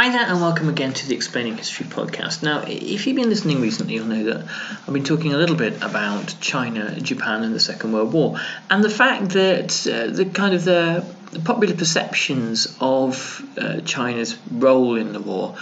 Hi there, and welcome again to the Explaining History podcast. Now, if you've been listening recently, you'll know that I've been talking a little bit about China, Japan, and the Second World War, and the fact that uh, the kind of the, popular perceptions of uh, China's role in the war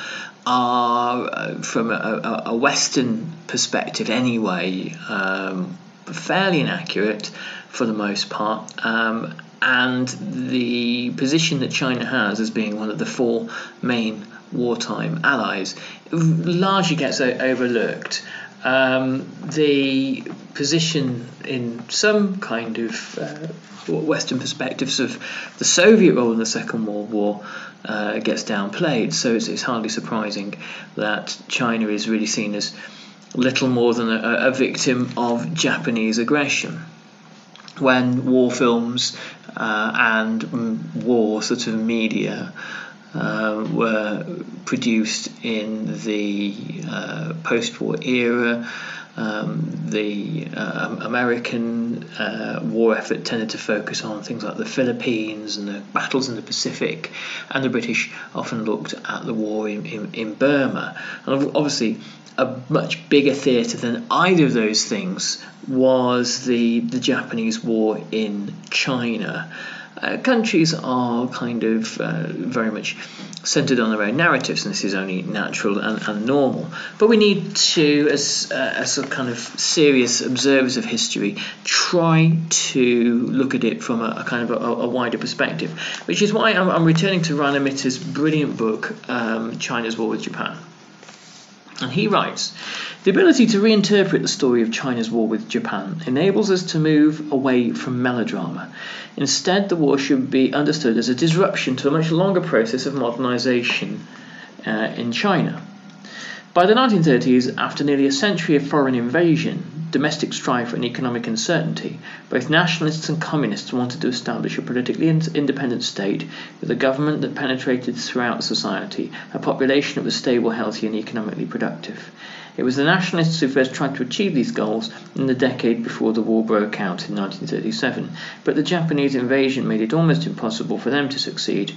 are, uh, from a, a, Western perspective anyway, um, fairly inaccurate for the most part. Um, and the position that China has as being one of the four main wartime allies largely gets overlooked. Um, the position in some kind of uh, Western perspectives of the Soviet role in the Second World War uh, gets downplayed, so it's, it's, hardly surprising that China is really seen as little more than a, a victim of Japanese aggression when war films uh, and war sort of media uh, were produced in the uh, post-war era. Um, the uh, American uh, war effort tended to focus on things like the Philippines and the battles in the Pacific, and the British often looked at the war in, in, in Burma. And obviously, a much bigger theatre than either of those things was the the Japanese war in China. Uh, countries are kind of uh, very much centered on their own narratives, and this is only natural and, and normal. But we need to, as, uh, as a kind of serious observers of history, try to look at it from a, a kind of a, a, wider perspective, which is why I'm, I'm returning to Rana Mitter's brilliant book, um, China's War with Japan. And he writes The ability to reinterpret the story of China's war with Japan enables us to move away from melodrama. Instead, the war should be understood as a disruption to a much longer process of modernization uh, in China. By the 1930s, after nearly a century of foreign invasion, domestic strife, and economic uncertainty, both nationalists and communists wanted to establish a politically independent state with a government that penetrated throughout society, a population that was stable, healthy, and economically productive. It was the nationalists who first tried to achieve these goals in the decade before the war broke out in 1937, but the Japanese invasion made it almost impossible for them to succeed.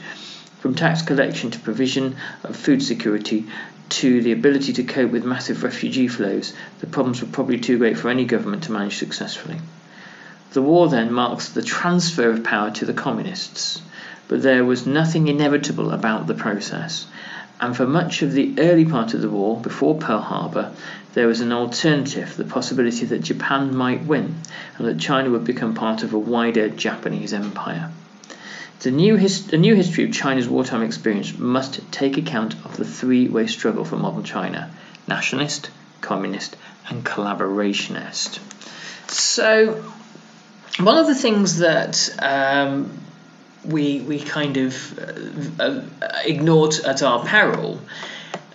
From tax collection to provision of food security to the ability to cope with massive refugee flows, the problems were probably too great for any government to manage successfully. The war then marks the transfer of power to the communists, but there was nothing inevitable about the process. And for much of the early part of the war, before Pearl Harbor, there was an alternative the possibility that Japan might win and that China would become part of a wider Japanese empire. The new, the new history of China's wartime experience must take account of the three way struggle for modern China nationalist, communist, and collaborationist. So, one of the things that um, we, we kind of uh, uh, ignored at our peril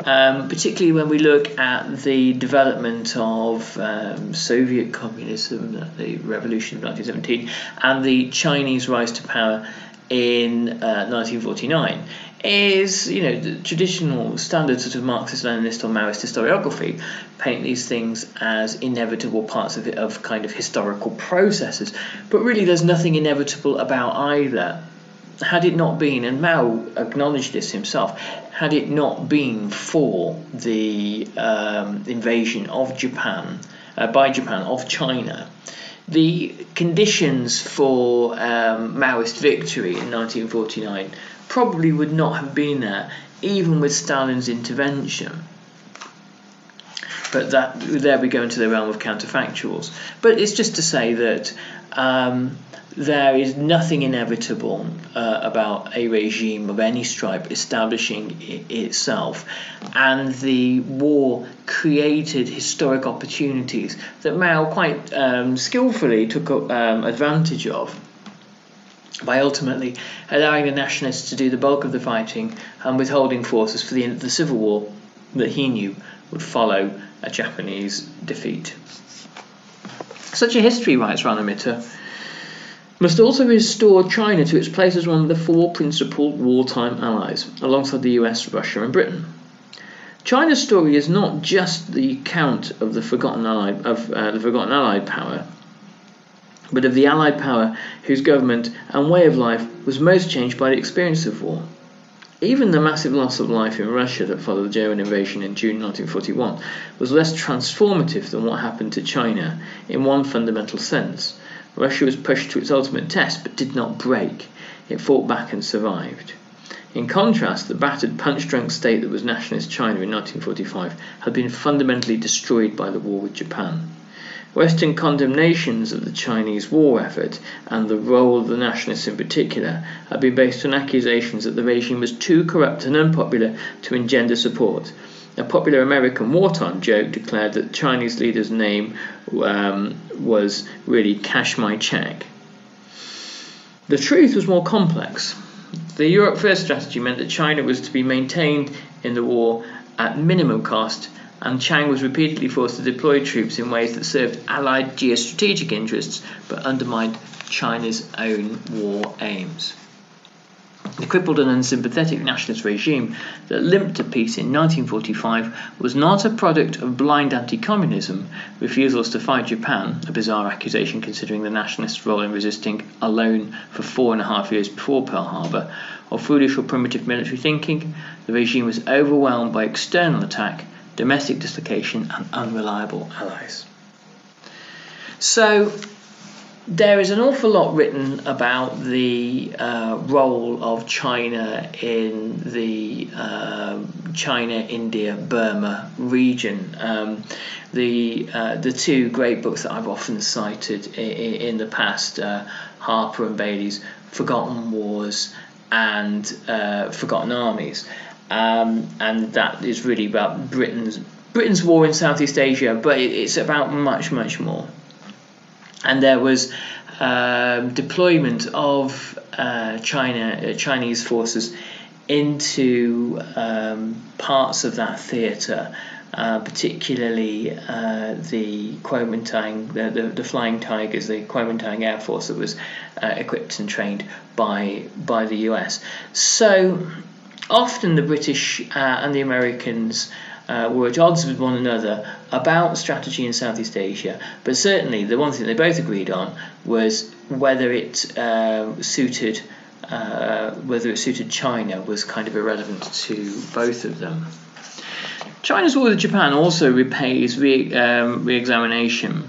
um, particularly when we look at the development of um, Soviet communism, the revolution of 1917, and the Chinese rise to power in uh, 1949 is, you know, the traditional standard sort of Marxist, Leninist, or Maoist historiography paint these things as inevitable parts of, of kind of historical processes. But really, there's nothing inevitable about either. Had it not been, and Mao acknowledged this himself, had it not been for the um, invasion of Japan, uh, by Japan, of China, the conditions for um, Maoist victory in 1949 probably would not have been there, even with Stalin's intervention. But that there we go into the realm of counterfactuals. But it's just to say that um, there is nothing inevitable uh, about a regime of any stripe establishing I- itself, and the war created historic opportunities that Mao quite um, skillfully took um, advantage of by ultimately allowing the nationalists to do the bulk of the fighting and withholding forces for the end of the civil war that he knew would follow a Japanese defeat. Such a history, writes Rana Mitter, must also restore China to its place as one of the four principal wartime allies, alongside the US, Russia, and Britain. China's story is not just the account of the forgotten allied of uh, the forgotten allied power, but of the allied power whose government and way of life was most changed by the experience of war. Even the massive loss of life in Russia that followed the German invasion in June 1941 was less transformative than what happened to China in one fundamental sense Russia was pushed to its ultimate test but did not break. It fought back and survived. In contrast, the battered, punch drunk state that was nationalist China in 1945 had been fundamentally destroyed by the war with Japan. Western condemnations of the Chinese war effort and the role of the nationalists in particular had been based on accusations that the regime was too corrupt and unpopular to engender support, a popular American wartime joke declared that Chinese leader's name um, was really cash my check. The truth was more complex. The Europe First strategy meant that China was to be maintained in the war at minimum cost, and Chiang was repeatedly forced to deploy troops in ways that served Allied geostrategic interests but undermined China's own war aims. The crippled and unsympathetic nationalist regime that limped to peace in 1945 was not a product of blind anti communism, refusals to fight Japan, a bizarre accusation considering the nationalists' role in resisting alone for four and a half years before Pearl Harbor, or foolish or primitive military thinking. The regime was overwhelmed by external attack, domestic dislocation, and unreliable allies. So, there is an awful lot written about the uh, role of China in the uh, China, India, Burma region. Um, the uh, the two great books that I've often cited in, in the past, uh, Harper and Bayly's Forgotten Wars and uh, Forgotten Armies, um, and that is really about Britain's Britain's war in Southeast Asia, but it, it's about much much more and there was um, deployment of uh, China uh, Chinese forces into um, parts of that theatre. Uh, particularly uh, the Kuomintang, the, the, the, Flying Tigers, the Kuomintang Air Force that was uh, equipped and trained by by the US. So often the British uh, and the Americans uh, were at odds with one another about strategy in Southeast Asia, but certainly the one thing they both agreed on was whether it uh, suited uh, whether it suited China was kind of irrelevant to both of them. China's war with Japan also repays re, um, re-examination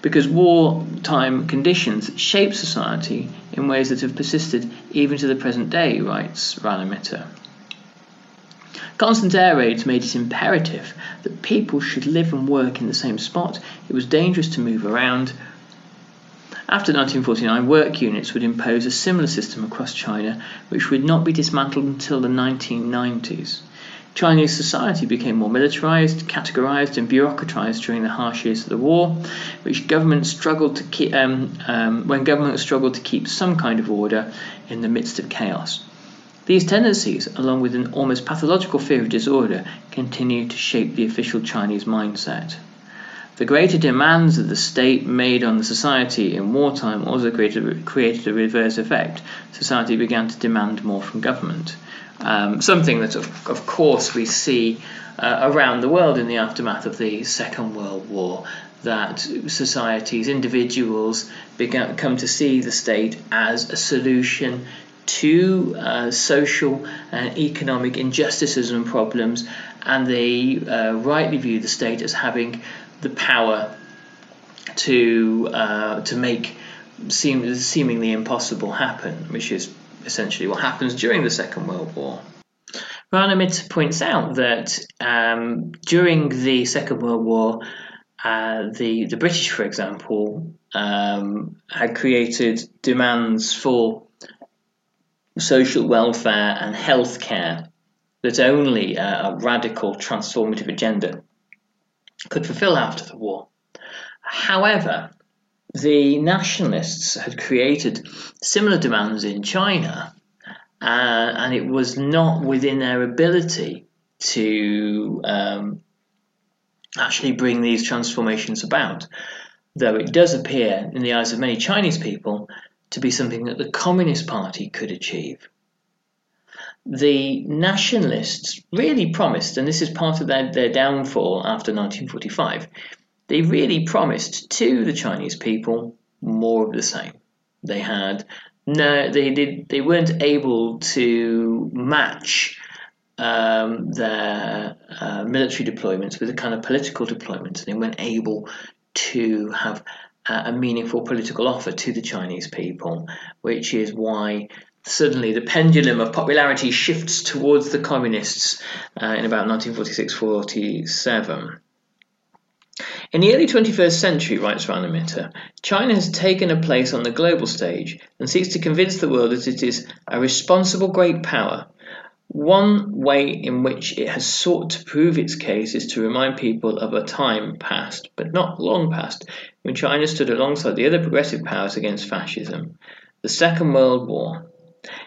because wartime conditions shape society in ways that have persisted even to the present day, writes Rana Mitter. Constant air raids made it imperative that people should live and work in the same spot. It was dangerous to move around. After 1949, work units would impose a similar system across China, which would not be dismantled until the 1990s. Chinese society became more militarized, categorized, and bureaucratized during the harsh years of the war, which government struggled to keep, um, um, when government struggled to keep some kind of order in the midst of chaos. These tendencies, along with an almost pathological fear of disorder, continue to shape the official Chinese mindset. The greater demands that the state made on the society in wartime also created, created a reverse effect. Society began to demand more from government. Um, something that, of, of, course, we see uh, around the world in the aftermath of the Second World War. That societies, individuals, began come to see the state as a solution to uh, social and economic injustices and problems, and they uh, rightly view the state as having the power to uh, to make seem, seemingly impossible happen, which is essentially what happens during the Second World War. Rana Mitter points out that um, during the Second World War, uh, the the British, for example, um, had created demands for social welfare and healthcare that only a, radical transformative agenda could fulfill after the war. However, the nationalists had created similar demands in China, uh, and it was not within their ability to um, actually bring these transformations about. Though it does appear, in the eyes of many Chinese people, to be something that the Communist Party could achieve. The nationalists really promised, and this is part of their, their downfall after 1945, they really promised to the Chinese people more of the same. They had no, they did, they weren't able to match um, their uh, military deployments with the kind of political deployments. They weren't able to have a meaningful political offer to the Chinese people, which is why suddenly the pendulum of popularity shifts towards the communists uh, in about 1946 47. In the early 21st century, writes Rana Mitter, China has taken a place on the global stage and seeks to convince the world that it is a responsible great power one way in which it has sought to prove its case is to remind people of a time past, but not long past, when China stood alongside the other progressive powers against fascism. The Second World War.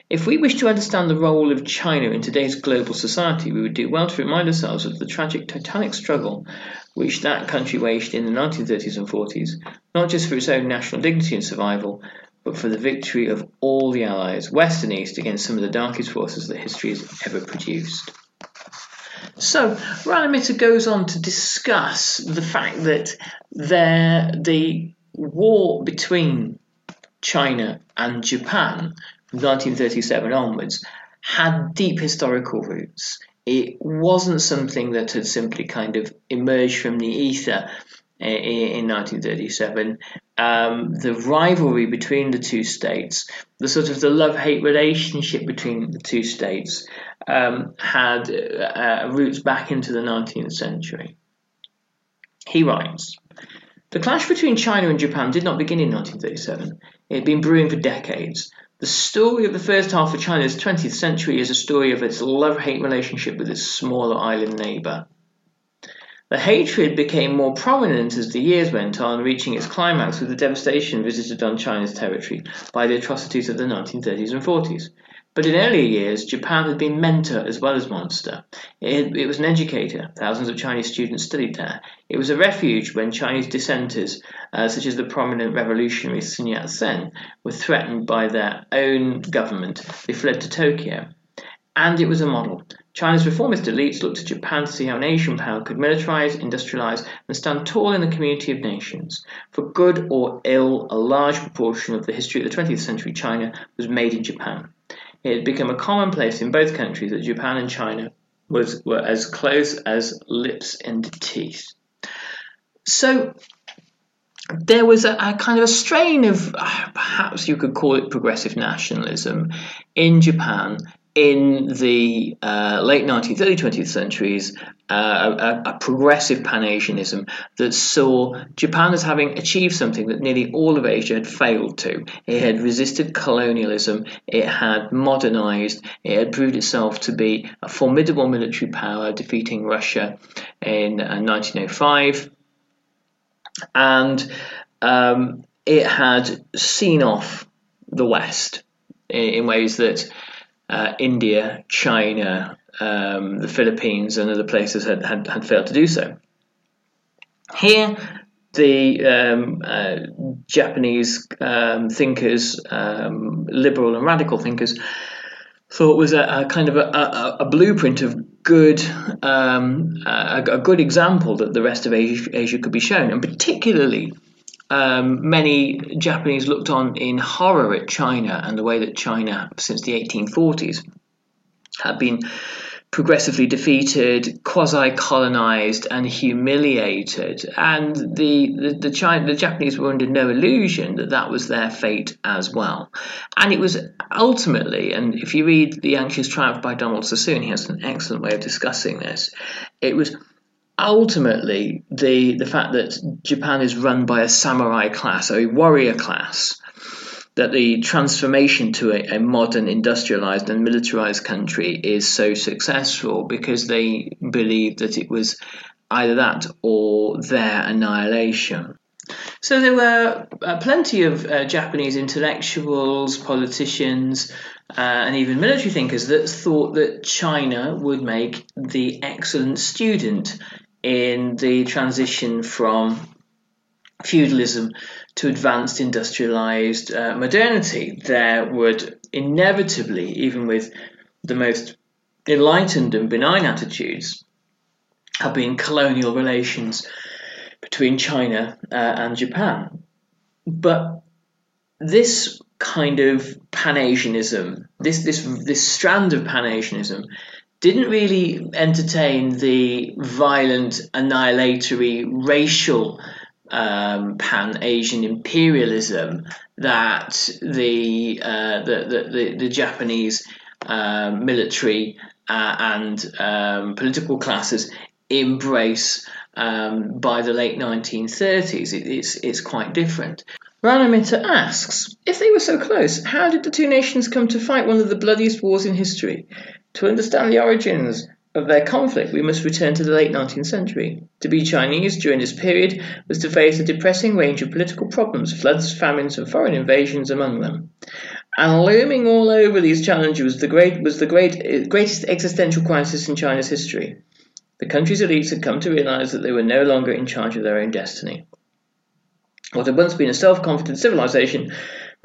If we wish to understand the role of China in today's global society, we would do well to remind ourselves of the tragic titanic struggle which that country waged in the 1930s and 40s, not just for its own national dignity and survival, but for the victory of all the Allies, West and East, against some of the darkest forces that history has ever produced. So, Rana Mitter goes on to discuss the fact that there, the war between China and Japan 1937 onwards had deep historical roots it wasn't something that had simply kind of emerged from the ether in 1937, um, the rivalry between the two states, the sort of the love-hate relationship between the two states, um, had uh, roots back into the 19th century. He writes, the clash between China and Japan did not begin in 1937. It had been brewing for decades. The story of the first half of China's 20th century is a story of its love-hate relationship with its smaller island neighbour. The hatred became more prominent as the years went on, reaching its climax with the devastation visited on China's territory by the atrocities of the 1930s and 40s. But in earlier years, Japan had been mentor as well as monster. It, it, was an educator. Thousands of Chinese students studied there. It was a refuge when Chinese dissenters, uh, such as the prominent revolutionary Sun Yat sen, were threatened by their own government. They fled to Tokyo. And it was a model. China's reformist elites looked to Japan to see how an Asian power could militarize, industrialize, and stand tall in the community of nations. For good or ill, a large proportion of the history of the 20th century China was made in Japan. It had become a commonplace in both countries that Japan and China was, were as close as lips and teeth. So there was a, a, kind of a strain of uh, perhaps you could call it progressive nationalism in Japan in the uh, late 19th, early 20th centuries, uh, a, a, progressive Pan-Asianism that saw Japan as having achieved something that nearly all of Asia had failed to. It had resisted colonialism, it had modernized, it had proved itself to be a formidable military power, defeating Russia in uh, 1905, and um, it had seen off the West in, in ways that uh, India, China, um, the Philippines, and other places had, had, had failed to do so. Here, the um, uh, Japanese um, thinkers, um, liberal and radical thinkers, thought was a, a kind of a, a, a, blueprint of good, um, a, good example that the rest of Asia, Asia could be shown, and particularly um, many Japanese looked on in horror at China and the way that China, since the 1840s, had been progressively defeated, quasi-colonized, and humiliated. And the the, the, China, the Japanese were under no illusion that that was their fate as well. And it was ultimately, and if you read *The Anxious Triumph* by Donald Sassoon, he has an excellent way of discussing this. It was ultimately the the fact that Japan is run by a samurai class, a warrior class, that the transformation to a, a, modern industrialized and militarized country is so successful because they believed that it was either that or their annihilation. So there were uh, plenty of uh, Japanese intellectuals, politicians, uh, and even military thinkers that thought that China would make the excellent student in the transition from feudalism to advanced industrialized uh, modernity. There would inevitably, even with the most enlightened and benign attitudes, have been colonial relations between China uh, and Japan. But this kind of Pan-Asianism, this this this strand of Pan-Asianism, didn't really entertain the violent, annihilatory, racial um, pan Asian imperialism that the, uh, the, the, the, Japanese uh, military uh, and um, political classes embrace um, by the late 1930s. It, it's, it's quite different. Rana Mitter asks, if they were so close, how did the two nations come to fight one of the bloodiest wars in history? To understand the origins of their conflict, we must return to the late 19th century. To be Chinese during this period was to face a depressing range of political problems, floods, famines, and foreign invasions among them. And looming all over these challenges was the great was the great greatest existential crisis in China's history. The country's elites had come to realize that they were no longer in charge of their own destiny. What had once been a self-confident civilization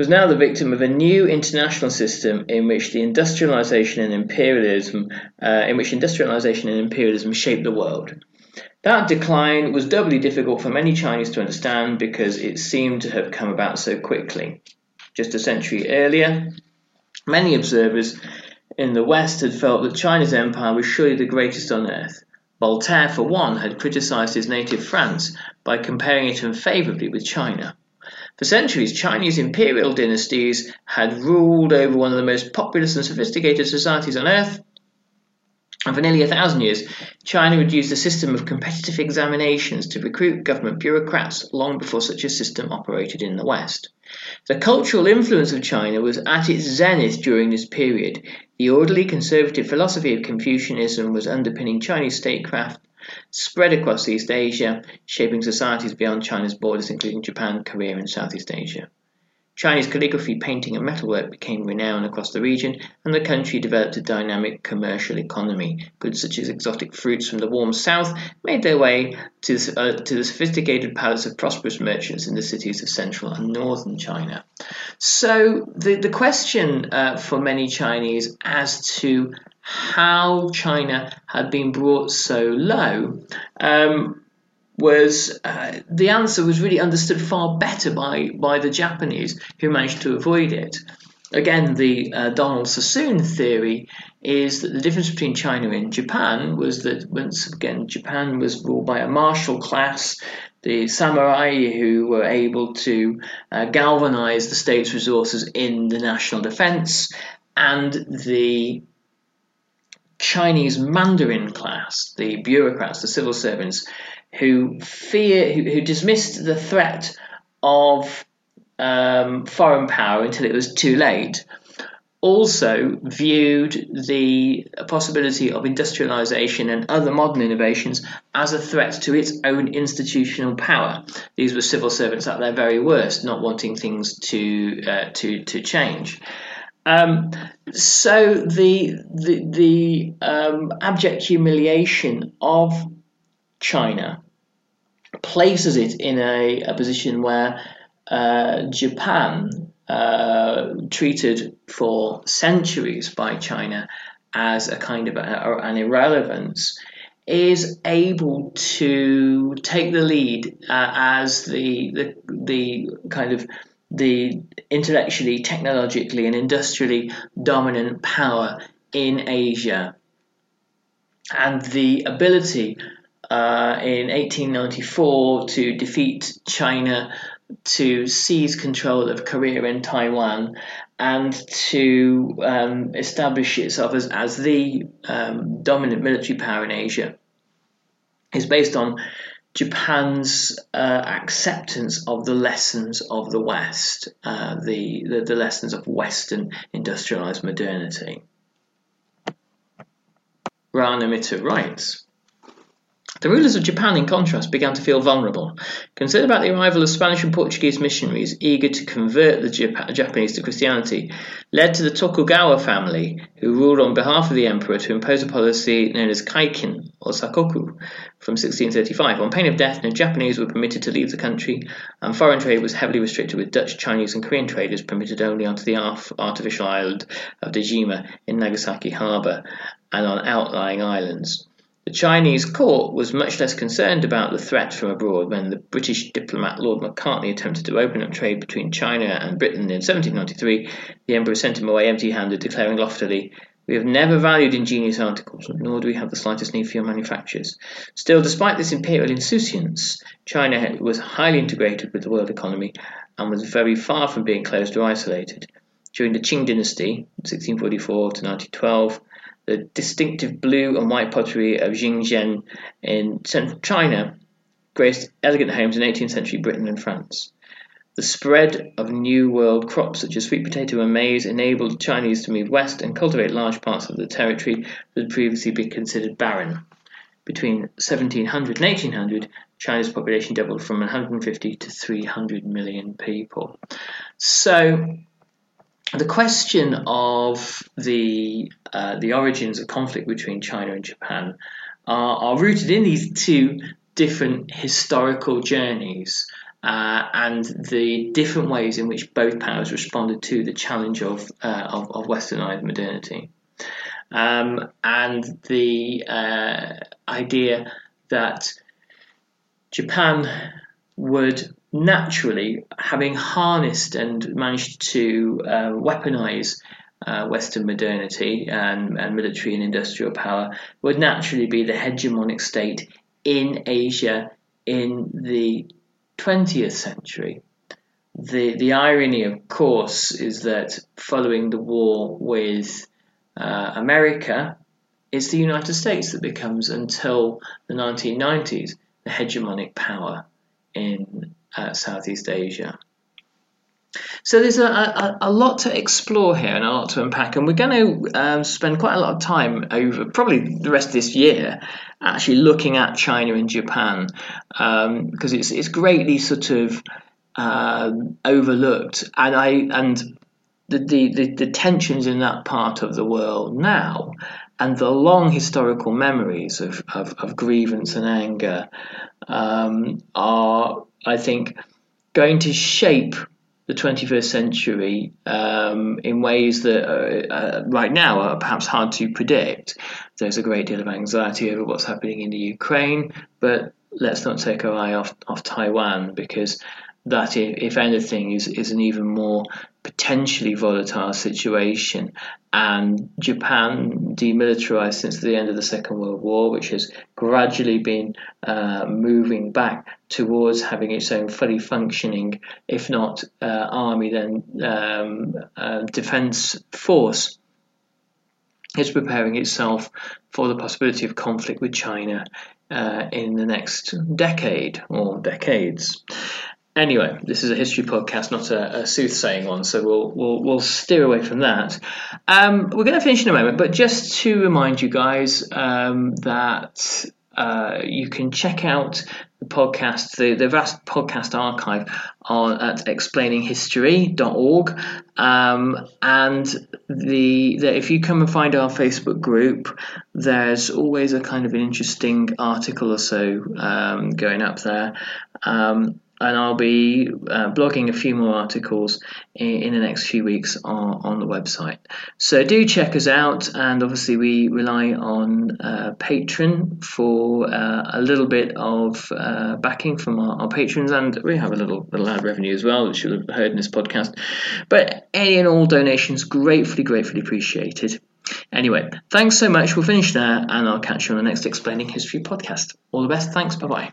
was now the victim of a new international system in which the industrialization and imperialism, uh, in which industrialization and imperialism shaped the world. That decline was doubly difficult for many Chinese to understand because it seemed to have come about so quickly. Just a century earlier, many observers in the West had felt that China's empire was surely the greatest on earth. Voltaire, for one, had criticized his native France by comparing it unfavorably with China. For centuries, Chinese imperial dynasties had ruled over one of the most populous and sophisticated societies on earth, and for nearly a thousand years, China had used a system of competitive examinations to recruit government bureaucrats long before such a system operated in the West. The cultural influence of China was at its zenith during this period. The orderly conservative philosophy of Confucianism was underpinning Chinese statecraft, spread across East Asia, shaping societies beyond China's borders, including Japan, Korea, and Southeast Asia. Chinese calligraphy, painting, and metalwork became renowned across the region, and the country developed a dynamic commercial economy. Goods such as exotic fruits from the warm south made their way to the, uh, to the sophisticated palates of prosperous merchants in the cities of central and northern China. So, the, the question uh, for many Chinese as to how China had been brought so low um, was uh, the answer was really understood far better by, by the Japanese who managed to avoid it. Again, the uh, Donald Sassoon theory is that the difference between China and Japan was that once again Japan was ruled by a martial class, the samurai who were able to uh, galvanize the state's resources in the national defense, and the Chinese Mandarin class, the bureaucrats, the civil servants, who fear, who, who dismissed the threat of um, foreign power until it was too late, also viewed the possibility of industrialization and other modern innovations as a threat to its own institutional power. These were civil servants at their very worst, not wanting things to uh, to to change. Um, so the the, the um, abject humiliation of China places it in a, a position where uh, Japan, uh, treated for centuries by China as a kind of a, an irrelevance, is able to take the lead uh, as the, the the kind of the intellectually, technologically, and industrially dominant power in Asia. And the ability uh, in 1894 to defeat China, to seize control of Korea and Taiwan, and to um, establish itself as, as the um, dominant military power in Asia is based on Japan's uh, acceptance of the lessons of the West, uh, the, the, the lessons of Western industrialized modernity. Rana Mitter writes. The rulers of Japan, in contrast, began to feel vulnerable. Concern about the arrival of Spanish and Portuguese missionaries eager to convert the Jap- Japanese to Christianity led to the Tokugawa family, who ruled on behalf of the emperor, to impose a policy known as kaikin, or sakoku, from 1635. On pain of death, no Japanese were permitted to leave the country, and foreign trade was heavily restricted, with Dutch, Chinese, and Korean traders permitted only onto the artificial island of Dejima in Nagasaki harbour and on outlying islands. The Chinese court was much less concerned about the threat from abroad when the British diplomat Lord Macartney attempted to open up trade between China and Britain in 1793. The Emperor sent him away empty handed, declaring loftily, We have never valued ingenious articles, nor do we have the slightest need for your manufactures. Still, despite this imperial insouciance, China was highly integrated with the world economy and was very far from being closed or isolated. During the Qing dynasty, 1644 to 1912, the distinctive blue and white pottery of Jingdezhen in central China graced elegant homes in 18th century Britain and France. The spread of New World crops such as sweet potato and maize enabled Chinese to move west and cultivate large parts of the territory that had previously been considered barren. Between 1700 and 1800, China's population doubled from 150 to 300 million people. So, the question of the uh, the origins of conflict between China and Japan are, are rooted in these two different historical journeys uh, and the different ways in which both powers responded to the challenge of uh, of, of westernized modernity, um, and the uh, idea that Japan would naturally, having harnessed and managed to uh, weaponize uh, Western modernity and, and military and industrial power, would naturally be the hegemonic state in Asia in the 20th century. The, the irony, of course, is that following the war with uh, America, it's the United States that becomes, until the 1990s, the hegemonic power in uh, Southeast Asia. So there's a, a, a, lot to explore here and a lot to unpack, and we're going to um, spend quite a lot of time over probably the rest of this year actually looking at China and Japan um, because it's it's greatly sort of um, overlooked, and I and the, the, the, the tensions in that part of the world now and the long historical memories of, of, of grievance and anger um, are, I think, going to shape the 21st century um, in ways that uh, uh, right now are perhaps hard to predict. There's a great deal of anxiety over what's happening in the Ukraine, but let's not take our eye off, off Taiwan because that, if anything, is, is an even more potentially volatile situation. And Japan demilitarized since the end of the Second World War, which has gradually been uh, moving back towards having its own fully functioning, if not uh, army, then um, uh, defense force. It's preparing itself for the possibility of conflict with China uh, in the next decade or decades. Anyway, this is a history podcast, not a, a soothsaying one, so we'll we'll, we'll steer away from that. Um, we're going to finish in a moment, but just to remind you guys um, that uh, you can check out the podcast, the, the vast podcast archive on at explaininghistory.org. Um, and the, the if you come and find our Facebook group, there's always a kind of an interesting article or so um, going up there. Um, and I'll be uh, blogging a few more articles in, in, the next few weeks on, on the website. So do check us out, and obviously we rely on uh, Patreon for uh, a little bit of uh, backing from our, our, patrons, and we have a little little ad revenue as well, which you'll have heard in this podcast. But any and all donations, gratefully, gratefully appreciated. Anyway, thanks so much. We'll finish there, and I'll catch you on the next Explaining History podcast. All the best. Thanks. Bye bye.